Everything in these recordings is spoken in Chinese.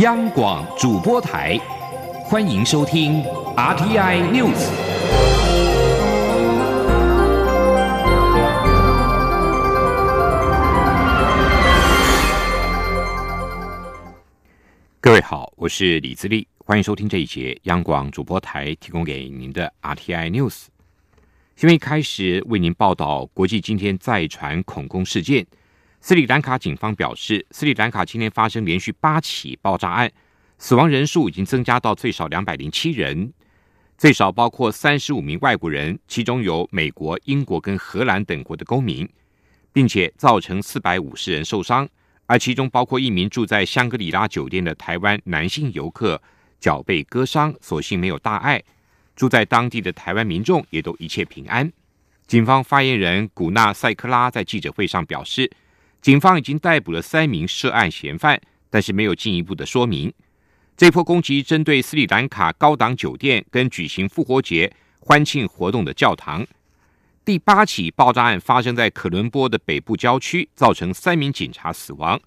央广主播台，欢迎收听 RTI News。各位好，我是李自立，欢迎收听这一节央广主播台提供给您的 RTI News。新闻一开始为您报道国际今天再传恐攻事件。斯里兰卡警方表示，斯里兰卡今天发生连续八起爆炸案，死亡人数已经增加到最少两百零七人，最少包括三十五名外国人，其中有美国、英国跟荷兰等国的公民，并且造成四百五十人受伤，而其中包括一名住在香格里拉酒店的台湾男性游客，脚被割伤，所幸没有大碍。住在当地的台湾民众也都一切平安。警方发言人古纳塞克拉在记者会上表示。警方已经逮捕了三名涉案嫌犯，但是没有进一步的说明。这波攻击针对斯里兰卡高档酒店跟举行复活节欢庆活动的教堂。第八起爆炸案发生在可伦坡的北部郊区，造成三名警察死亡。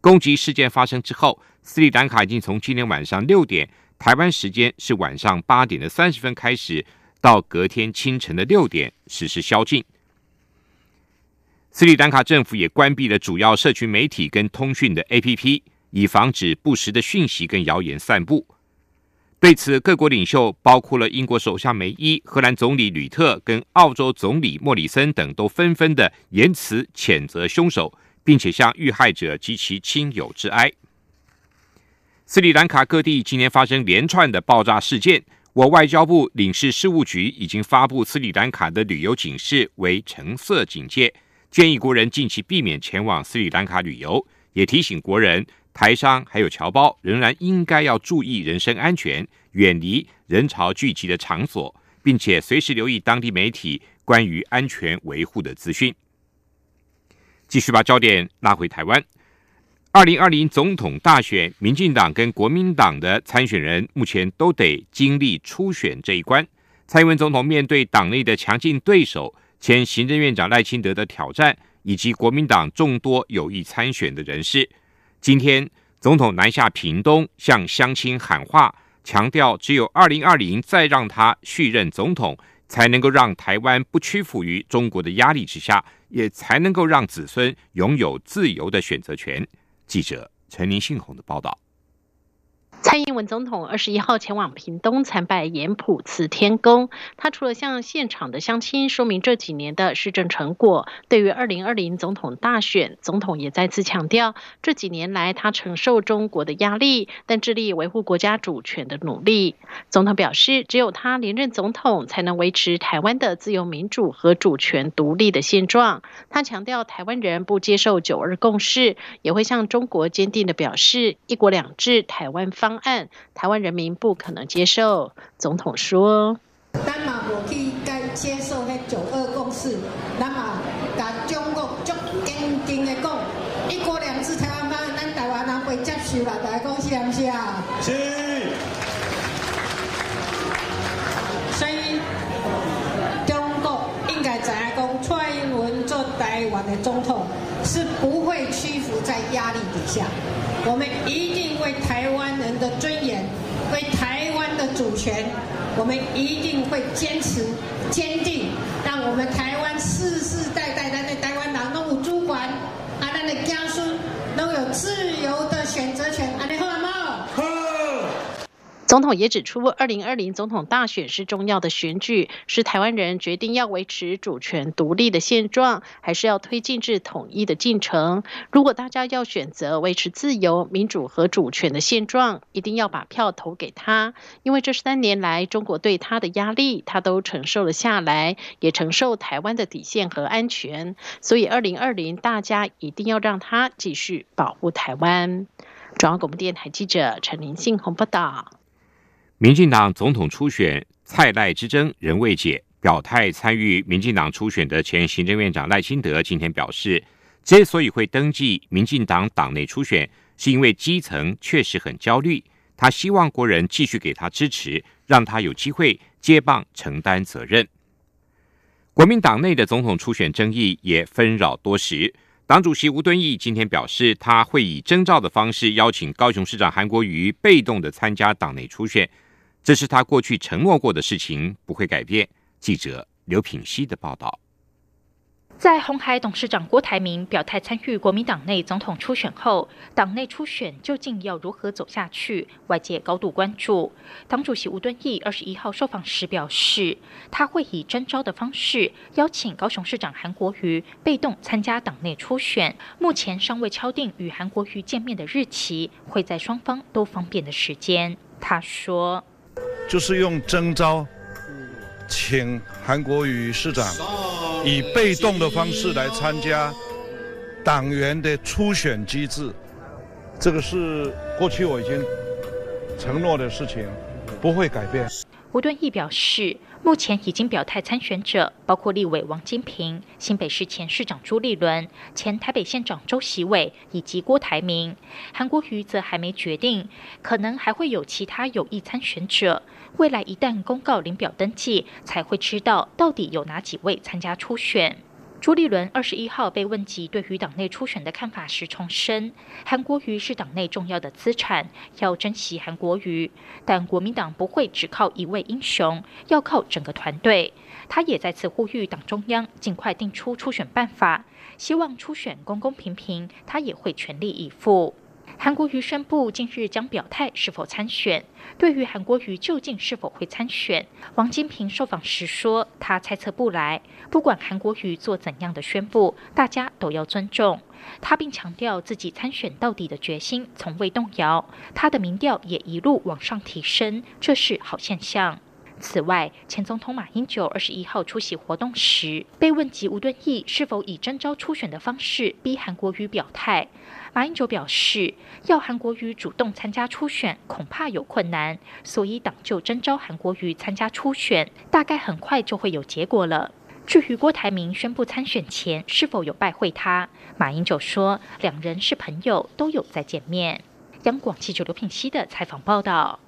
攻击事件发生之后，斯里兰卡已经从今天晚上六点（台湾时间是晚上八点的三十分）开始，到隔天清晨的六点实施宵禁。斯里兰卡政府也关闭了主要社群媒体跟通讯的 APP，以防止不实的讯息跟谣言散布。对此，各国领袖，包括了英国首相梅伊、荷兰总理吕特跟澳洲总理莫里森等，都纷纷的言辞谴责凶手，并且向遇害者及其亲友致哀。斯里兰卡各地今年发生连串的爆炸事件，我外交部领事事务局已经发布斯里兰卡的旅游警示为橙色警戒。建议国人近期避免前往斯里兰卡旅游，也提醒国人台商还有侨胞仍然应该要注意人身安全，远离人潮聚集的场所，并且随时留意当地媒体关于安全维护的资讯。继续把焦点拉回台湾，二零二零总统大选，民进党跟国民党的参选人目前都得经历初选这一关。蔡英文总统面对党内的强劲对手。前行政院长赖清德的挑战，以及国民党众多有意参选的人士，今天总统南下屏东，向乡亲喊话，强调只有二零二零再让他续任总统，才能够让台湾不屈服于中国的压力之下，也才能够让子孙拥有自由的选择权。记者陈林信宏的报道。蔡英文总统二十一号前往屏东参拜盐埔慈天宫。他除了向现场的乡亲说明这几年的施政成果，对于二零二零总统大选，总统也再次强调这几年来他承受中国的压力，但致力维护国家主权的努力。总统表示，只有他连任总统，才能维持台湾的自由民主和主权独立的现状。他强调，台湾人不接受九二共识，也会向中国坚定的表示一国两制台湾方。案，台湾人民不可能接受。总统说：“咱嘛无去该接受迄九二共识，咱嘛甲中国足坚定的讲，一国两制台湾方案，咱台湾人会接受啦。大家讲是毋是啊？是。所以中国应该知影讲，蔡英文做台湾的总统是不会屈服在压力底下。”我们一定为台湾人的尊严，为台湾的主权，我们一定会坚持、坚定，让我们台湾世世代代的台湾人拢有主管，啊，咱的家孙都有自由的选择权，安尼好吗？总统也指出，二零二零总统大选是重要的选举，是台湾人决定要维持主权独立的现状，还是要推进至统一的进程。如果大家要选择维持自由、民主和主权的现状，一定要把票投给他，因为这三年来中国对他的压力，他都承受了下来，也承受台湾的底线和安全。所以二零二零，大家一定要让他继续保护台湾。中央广播电台记者陈林信宏报道。民进党总统初选蔡赖之争仍未解，表态参与民进党初选的前行政院长赖清德今天表示，之所以会登记民进党党内初选，是因为基层确实很焦虑，他希望国人继续给他支持，让他有机会接棒承担责任。国民党内的总统初选争议也纷扰多时，党主席吴敦义今天表示，他会以征召的方式邀请高雄市长韩国瑜被动的参加党内初选，这是他过去承诺过的事情，不会改变。记者刘品熙的报道。在红海董事长郭台铭表态参与国民党内总统初选后，党内初选究竟要如何走下去？外界高度关注。党主席吴敦义二十一号受访时表示，他会以征召的方式邀请高雄市长韩国瑜被动参加党内初选，目前尚未敲定与韩国瑜见面的日期，会在双方都方便的时间。他说：“就是用征召，请韩国瑜市长。”以被动的方式来参加党员的初选机制，这个是过去我已经承诺的事情，不会改变。吴敦义表示，目前已经表态参选者包括立委王金平、新北市前市长朱立伦、前台北县长周习伟以及郭台铭。韩国瑜则还没决定，可能还会有其他有意参选者。未来一旦公告领表登记，才会知道到底有哪几位参加初选。朱立伦二十一号被问及对于党内初选的看法时，重申韩国瑜是党内重要的资产，要珍惜韩国瑜。但国民党不会只靠一位英雄，要靠整个团队。他也再次呼吁党中央尽快定出初选办法，希望初选公公平平，他也会全力以赴。韩国瑜宣布近日将表态是否参选。对于韩国瑜究竟是否会参选，王金平受访时说，他猜测不来。不管韩国瑜做怎样的宣布，大家都要尊重他，并强调自己参选到底的决心从未动摇。他的民调也一路往上提升，这是好现象。此外，前总统马英九二十一号出席活动时，被问及吴敦义是否以征召初选的方式逼韩国瑜表态。马英九表示，要韩国瑜主动参加初选，恐怕有困难，所以党就征召韩国瑜参加初选，大概很快就会有结果了。至于郭台铭宣布参选前是否有拜会他，马英九说，两人是朋友，都有在见面。央广记者刘品熙的采访报道。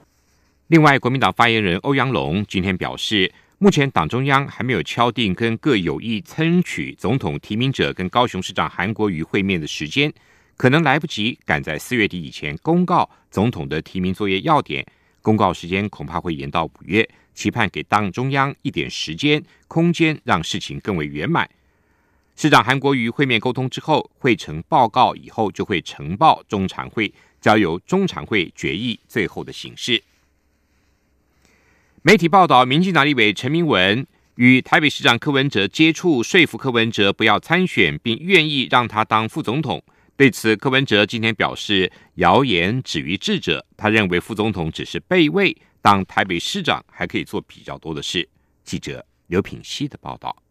另外，国民党发言人欧阳龙今天表示，目前党中央还没有敲定跟各有意参取总统提名者跟高雄市长韩国瑜会面的时间。可能来不及赶在四月底以前公告总统的提名作业要点，公告时间恐怕会延到五月，期盼给党中央一点时间空间，让事情更为圆满。市长韩国瑜会面沟通之后，会成报告以后就会呈报中常会，交由中常会决议最后的形式。媒体报道，民进党立委陈明文与台北市长柯文哲接触，说服柯文哲不要参选，并愿意让他当副总统。对此，柯文哲今天表示，谣言止于智者。他认为副总统只是备位，当台北市长还可以做比较多的事。记者刘品熙的报道。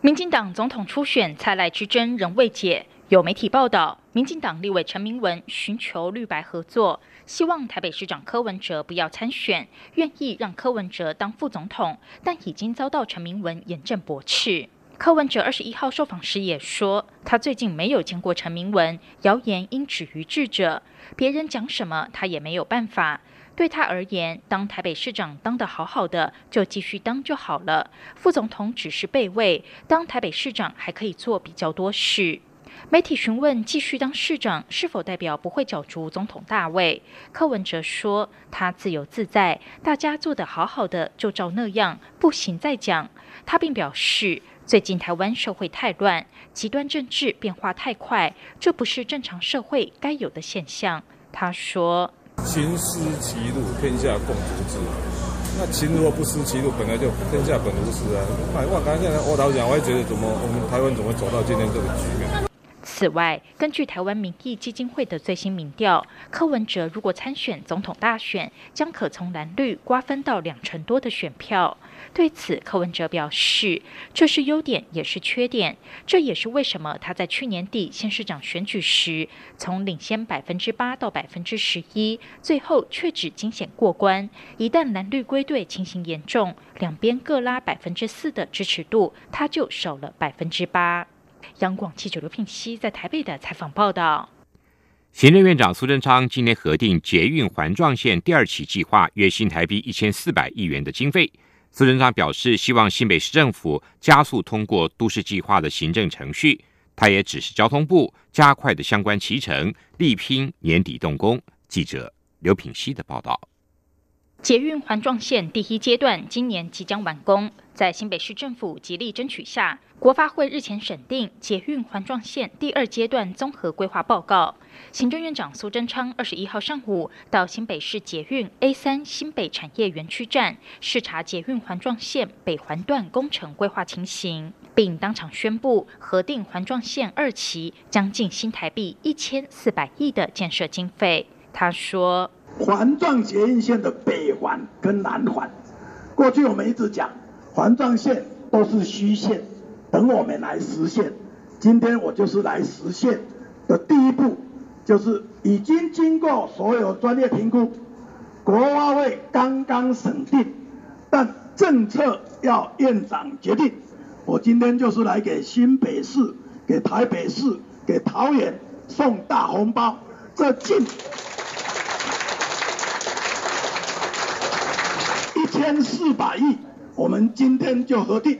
民进党总统初选蔡赖之争仍未解，有媒体报道，民进党立委陈明文寻求绿白合作，希望台北市长柯文哲不要参选，愿意让柯文哲当副总统，但已经遭到陈明文严正驳斥。柯文哲二十一号受访时也说，他最近没有见过陈明文，谣言应止于智者。别人讲什么，他也没有办法。对他而言，当台北市长当得好好的，就继续当就好了。副总统只是备位，当台北市长还可以做比较多事。媒体询问继续当市长是否代表不会角逐总统大位，柯文哲说他自由自在，大家做得好好的就照那样，不行再讲。他并表示。最近台湾社会太乱，极端政治变化太快，这不是正常社会该有的现象。他说：“秦失其路，天下共逐之。那秦如果不失其路，本来就天下本无事啊。我刚才现在我老讲，我也觉得怎么我们台湾怎么走到今天这个局面？”此外，根据台湾民意基金会的最新民调，柯文哲如果参选总统大选，将可从蓝绿瓜分到两成多的选票。对此，柯文哲表示，这是优点，也是缺点。这也是为什么他在去年底县市长选举时，从领先百分之八到百分之十一，最后却只惊险过关。一旦蓝绿归队情形严重，两边各拉百分之四的支持度，他就少了百分之八。央广记者刘聘熙在台北的采访报道。行政院长苏贞昌今天核定捷运环状线第二期计划，约新台币一千四百亿元的经费。苏贞昌表示，希望新北市政府加速通过都市计划的行政程序，他也指示交通部加快的相关骑程，力拼年底动工。记者刘品希的报道。捷运环状线第一阶段今年即将完工，在新北市政府极力争取下，国发会日前审定捷运环状线第二阶段综合规划报告。行政院长苏贞昌二十一号上午到新北市捷运 A 三新北产业园区站视察捷运环状线北环段工程规划情形，并当场宣布核定环状线二期将近新台币一千四百亿的建设经费。他说。环状捷运线的北环跟南环，过去我们一直讲环状线都是虚线，等我们来实现。今天我就是来实现的第一步，就是已经经过所有专业评估，国发会刚刚审定，但政策要院长决定。我今天就是来给新北市、给台北市、给桃园送大红包，这进。千四百亿，我们今天就核定。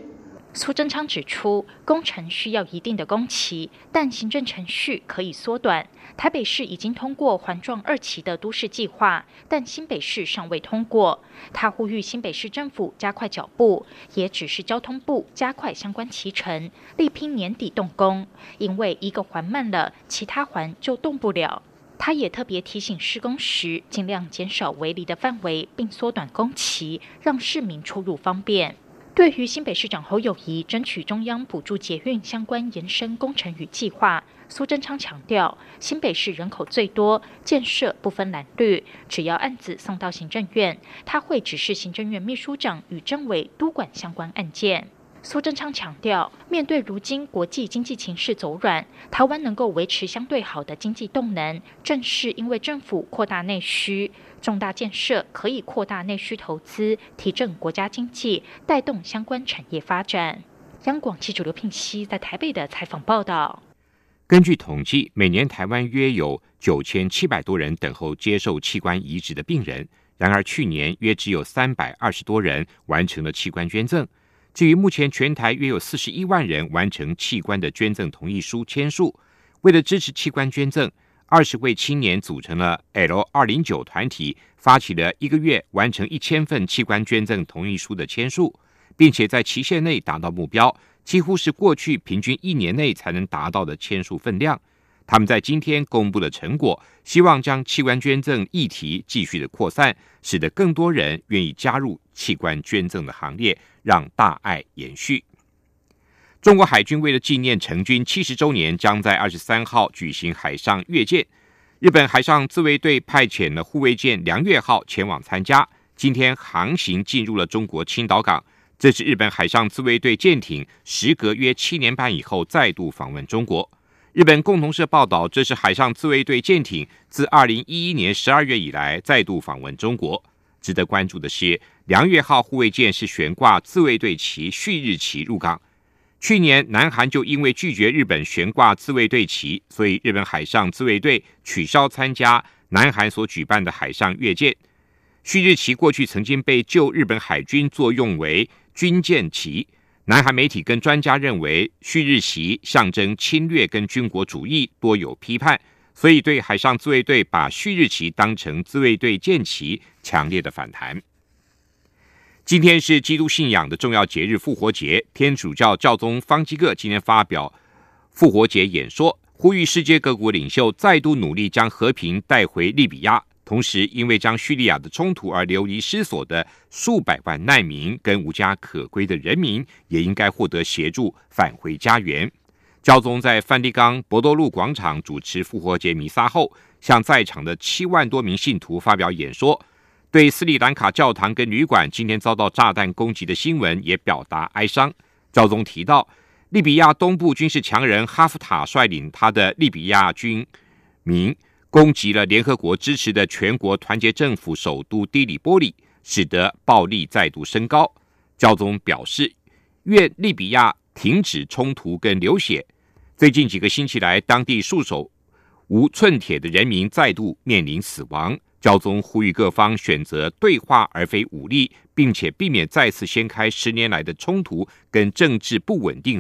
苏贞昌指出，工程需要一定的工期，但行政程序可以缩短。台北市已经通过环状二期的都市计划，但新北市尚未通过。他呼吁新北市政府加快脚步，也指示交通部加快相关期程，力拼年底动工。因为一个环慢了，其他环就动不了。他也特别提醒施工时，尽量减少围篱的范围，并缩短工期，让市民出入方便。对于新北市长侯友谊争取中央补助捷运相关延伸工程与计划，苏贞昌强调，新北市人口最多，建设不分蓝绿，只要案子送到行政院，他会指示行政院秘书长与政委督管相关案件。苏贞昌强调，面对如今国际经济情势走软，台湾能够维持相对好的经济动能，正是因为政府扩大内需，重大建设可以扩大内需投资，提振国家经济，带动相关产业发展。央广记者刘聘熙在台北的采访报道。根据统计，每年台湾约有九千七百多人等候接受器官移植的病人，然而去年约只有三百二十多人完成了器官捐赠。至于目前全台约有四十一万人完成器官的捐赠同意书签署，为了支持器官捐赠，二十位青年组成了 L 二零九团体，发起了一个月完成一千份器官捐赠同意书的签署，并且在期限内达到目标，几乎是过去平均一年内才能达到的签署分量。他们在今天公布了成果，希望将器官捐赠议题继续的扩散，使得更多人愿意加入器官捐赠的行列。让大爱延续。中国海军为了纪念成军七十周年，将在二十三号举行海上阅舰。日本海上自卫队派遣了护卫舰“梁月号”前往参加。今天航行进入了中国青岛港，这是日本海上自卫队舰艇时隔约七年半以后再度访问中国。日本共同社报道，这是海上自卫队舰艇自二零一一年十二月以来再度访问中国。值得关注的是，梁月号护卫舰是悬挂自卫队旗旭日旗入港。去年，南韩就因为拒绝日本悬挂自卫队旗，所以日本海上自卫队取消参加南韩所举办的海上阅舰。旭日旗过去曾经被就日本海军作用为军舰旗，南韩媒体跟专家认为旭日旗象征侵略跟军国主义，多有批判。所以，对海上自卫队把旭日旗当成自卫队舰旗，强烈的反弹。今天是基督信仰的重要节日——复活节。天主教教宗方济各今天发表复活节演说，呼吁世界各国领袖再度努力将和平带回利比亚。同时，因为将叙利亚的冲突而流离失所的数百万难民跟无家可归的人民，也应该获得协助返回家园。教宗在梵蒂冈博多路广场主持复活节弥撒后，向在场的七万多名信徒发表演说，对斯里兰卡教堂跟旅馆今天遭到炸弹攻击的新闻也表达哀伤。教宗提到，利比亚东部军事强人哈夫塔率领他的利比亚军民攻击了联合国支持的全国团结政府首都迪里波里，使得暴力再度升高。教宗表示，愿利比亚停止冲突跟流血。最近几个星期来，当地束手无寸铁的人民再度面临死亡。教宗呼吁各方选择对话而非武力，并且避免再次掀开十年来的冲突跟政治不稳定